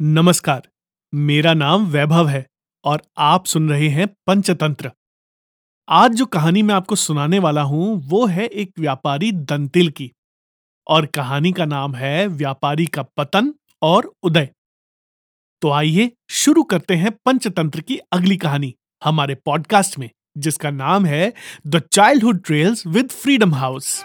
नमस्कार, मेरा नाम वैभव है और आप सुन रहे हैं पंचतंत्र। आज जो कहानी मैं आपको सुनाने वाला हूँ, वो है एक व्यापारी दंतिल की और कहानी का नाम है व्यापारी का पतन और उदय। तो आइए शुरू करते हैं पंचतंत्र की अगली कहानी हमारे पॉडकास्ट में, जिसका नाम है the childhood trails with freedom house.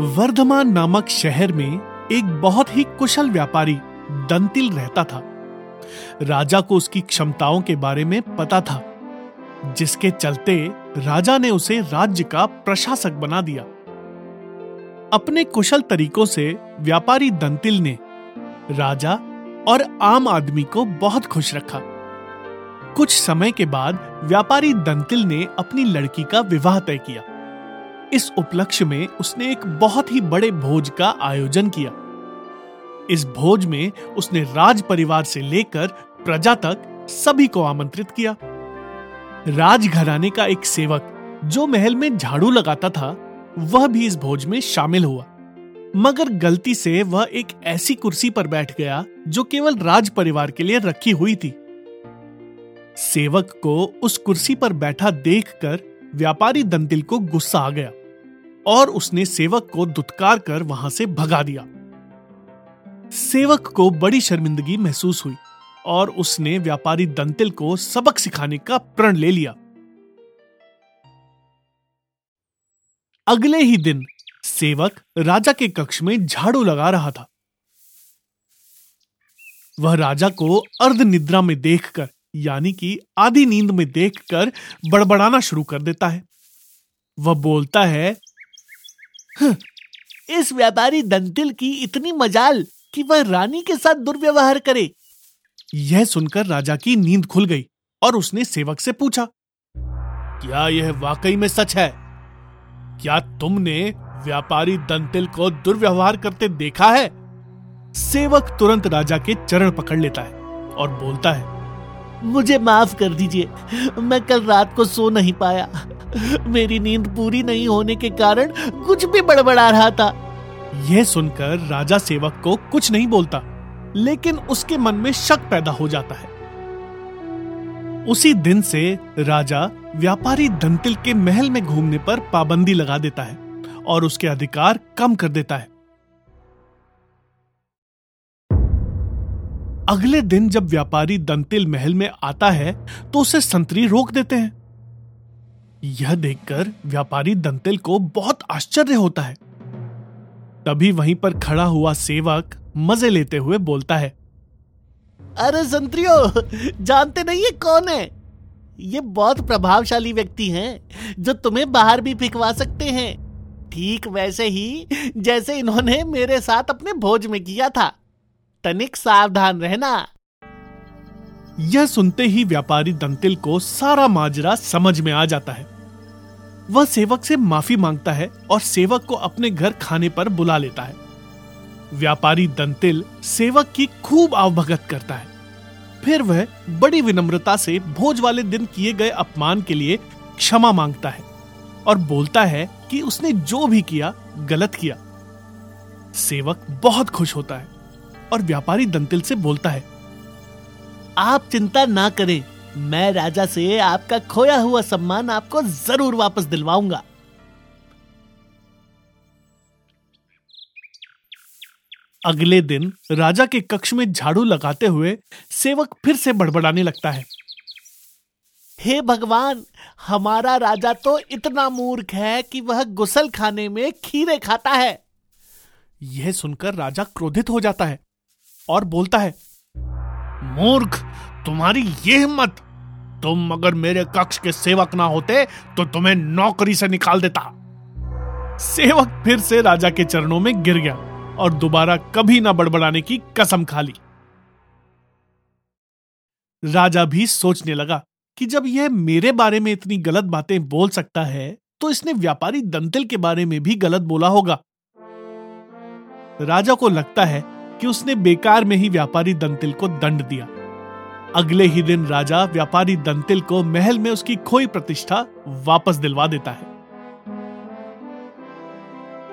Bardhaman नामक शहर में एक बहुत ही कुशल व्यापारी दंतिल रहता था। राजा को उसकी क्षमताओं के बारे में पता था, जिसके चलते राजा ने उसे राज्य का प्रशासक बना दिया। अपने कुशल तरीकों से व्यापारी दंतिल ने राजा और आम आदमी को बहुत खुश रखा। कुछ समय के बाद व्यापारी दंतिल ने अपनी लड़की का विवाह तय किया। इस उपलक्ष्य में उसने एक बहुत ही बड़े भोज का आयोजन किया। इस भोज में उसने राज परिवार से लेकर प्रजा तक सभी को आमंत्रित किया। राजघराने का एक सेवक जो महल में झाड़ू लगाता था, वह भी इस भोज में शामिल हुआ। मगर गलती से वह एक ऐसी कुर्सी पर बैठ गया जो केवल राज परिवार के लिए रखी हुई थी। सेवक को उस कुर्सी पर बैठा देखकर व्यापारी दंतिल को गुस्सा आ गया। और उसने सेवक को दुत्कार कर वहाँ से भगा दिया। सेवक को बड़ी शर्मिंदगी महसूस हुई और उसने व्यापारी दंतिल को सबक सिखाने का प्रण ले लिया। अगले ही दिन सेवक राजा के कक्ष में झाड़ू लगा रहा था। वह राजा को अर्ध निद्रा में देखकर, यानी कि आधी नींद में देखकर बड़बड़ाना शुरू कर देता है। वह बोलता है इस व्यापारी दंतिल की इतनी मजाल कि वह रानी के साथ दुर्व्यवहार करे। यह सुनकर राजा की नींद खुल गई और उसने सेवक से पूछा, क्या यह वाकई में सच है? क्या तुमने व्यापारी दंतिल को दुर्व्यवहार करते देखा है? सेवक तुरंत राजा के चरण पकड़ लेता है और बोलता है मुझे माफ़ कर दीजिए। मैं कल रात को सो नहीं पाया। मेरी नींद पूरी नहीं होने के कारण कुछ भी बड़बड़ा रहा था। यह सुनकर राजा सेवक को कुछ नहीं बोलता, लेकिन उसके मन में शक पैदा हो जाता है। उसी दिन से राजा व्यापारी दंतिल के महल में घूमने पर पाबंदी लगा देता है और उसके अधिकार कम कर देता है। अगले दिन जब व्यापारी दंतिल महल में आता है तो उसे संतरी रोक देते हैं। यह देखकर व्यापारी दंतिल को बहुत आश्चर्य होता है। तभी वहीं पर खड़ा हुआ सेवक मज़े लेते हुए बोलता है, अरे संतरियो, जानते नहीं ये कौन है? ये बहुत प्रभावशाली व्यक्ति हैं, जो तुम्हें बाहर भी फिकवा सकते हैं। ठीक वैसे ही जैसे इन्होंने मेरे साथ अपने भोज में किया था। तनिक सावधान रहना। यह सुनते ही व्यापारी दंतिल को सारा माजरा समझ में आ जाता है। वह सेवक से माफ़ी माँगता है और सेवक को अपने घर खाने पर बुला लेता है। व्यापारी दंतिल सेवक की खूब आवभगत करता है। फिर वह बड़ी विनम्रता से भोज वाले दिन किए गए अपमान के लिए क्षमा माँगता है और बोलता है कि उसने जो भी किया, गलत किया। सेवक बहुत खुश होता है। और व्यापारी दंतिल से बोलता है, आप चिंता ना करें, मैं राजा से आपका खोया हुआ सम्मान आपको ज़रूर वापस दिलवाऊँगा. अगले दिन राजा के कक्ष में झाड़ू लगाते हुए सेवक फिर से बड़बड़ाने लगता है, हे भगवान, हमारा राजा तो इतना मूर्ख है कि वह गुसल खाने में खीरे खाता है। यह सुनकर राजा क्रोधित हो जाता है। और बोलता है, मूर्ख, तुम्हारी ये हिम्मत, तुम अगर मेरे कक्ष के सेवक ना होते तो तुम्हें नौकरी से निकाल देता। सेवक फिर से राजा के चरणों में गिर गया और दोबारा कभी ना बड़बड़ाने की कसम खा ली। राजा भी सोचने लगा कि जब यह मेरे बारे में इतनी गलत बातें बोल सकता है तो इसने व्यापारी दंतिल के बारे में भी गलत बोला होगा। राजा को लगता है कि उसने बेकार में ही व्यापारी दंतिल को दंड दिया। अगले ही दिन राजा व्यापारी दंतिल को महल में उसकी खोई प्रतिष्ठा वापस दिलवा देता है।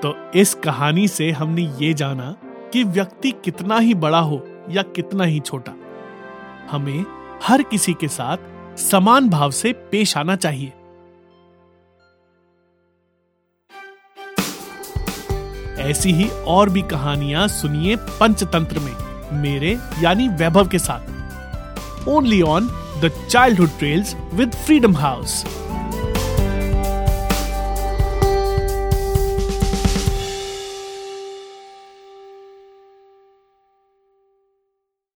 तो इस कहानी से हमने ये जाना कि व्यक्ति कितना ही बड़ा हो या कितना ही छोटा, हमें हर किसी के साथ समान भाव से पेश आना चाहिए। ऐसी ही और भी कहानियाँ सुनिए पंचतंत्र में, मेरे यानी वैभव के साथ। Only on the childhood trails with freedom house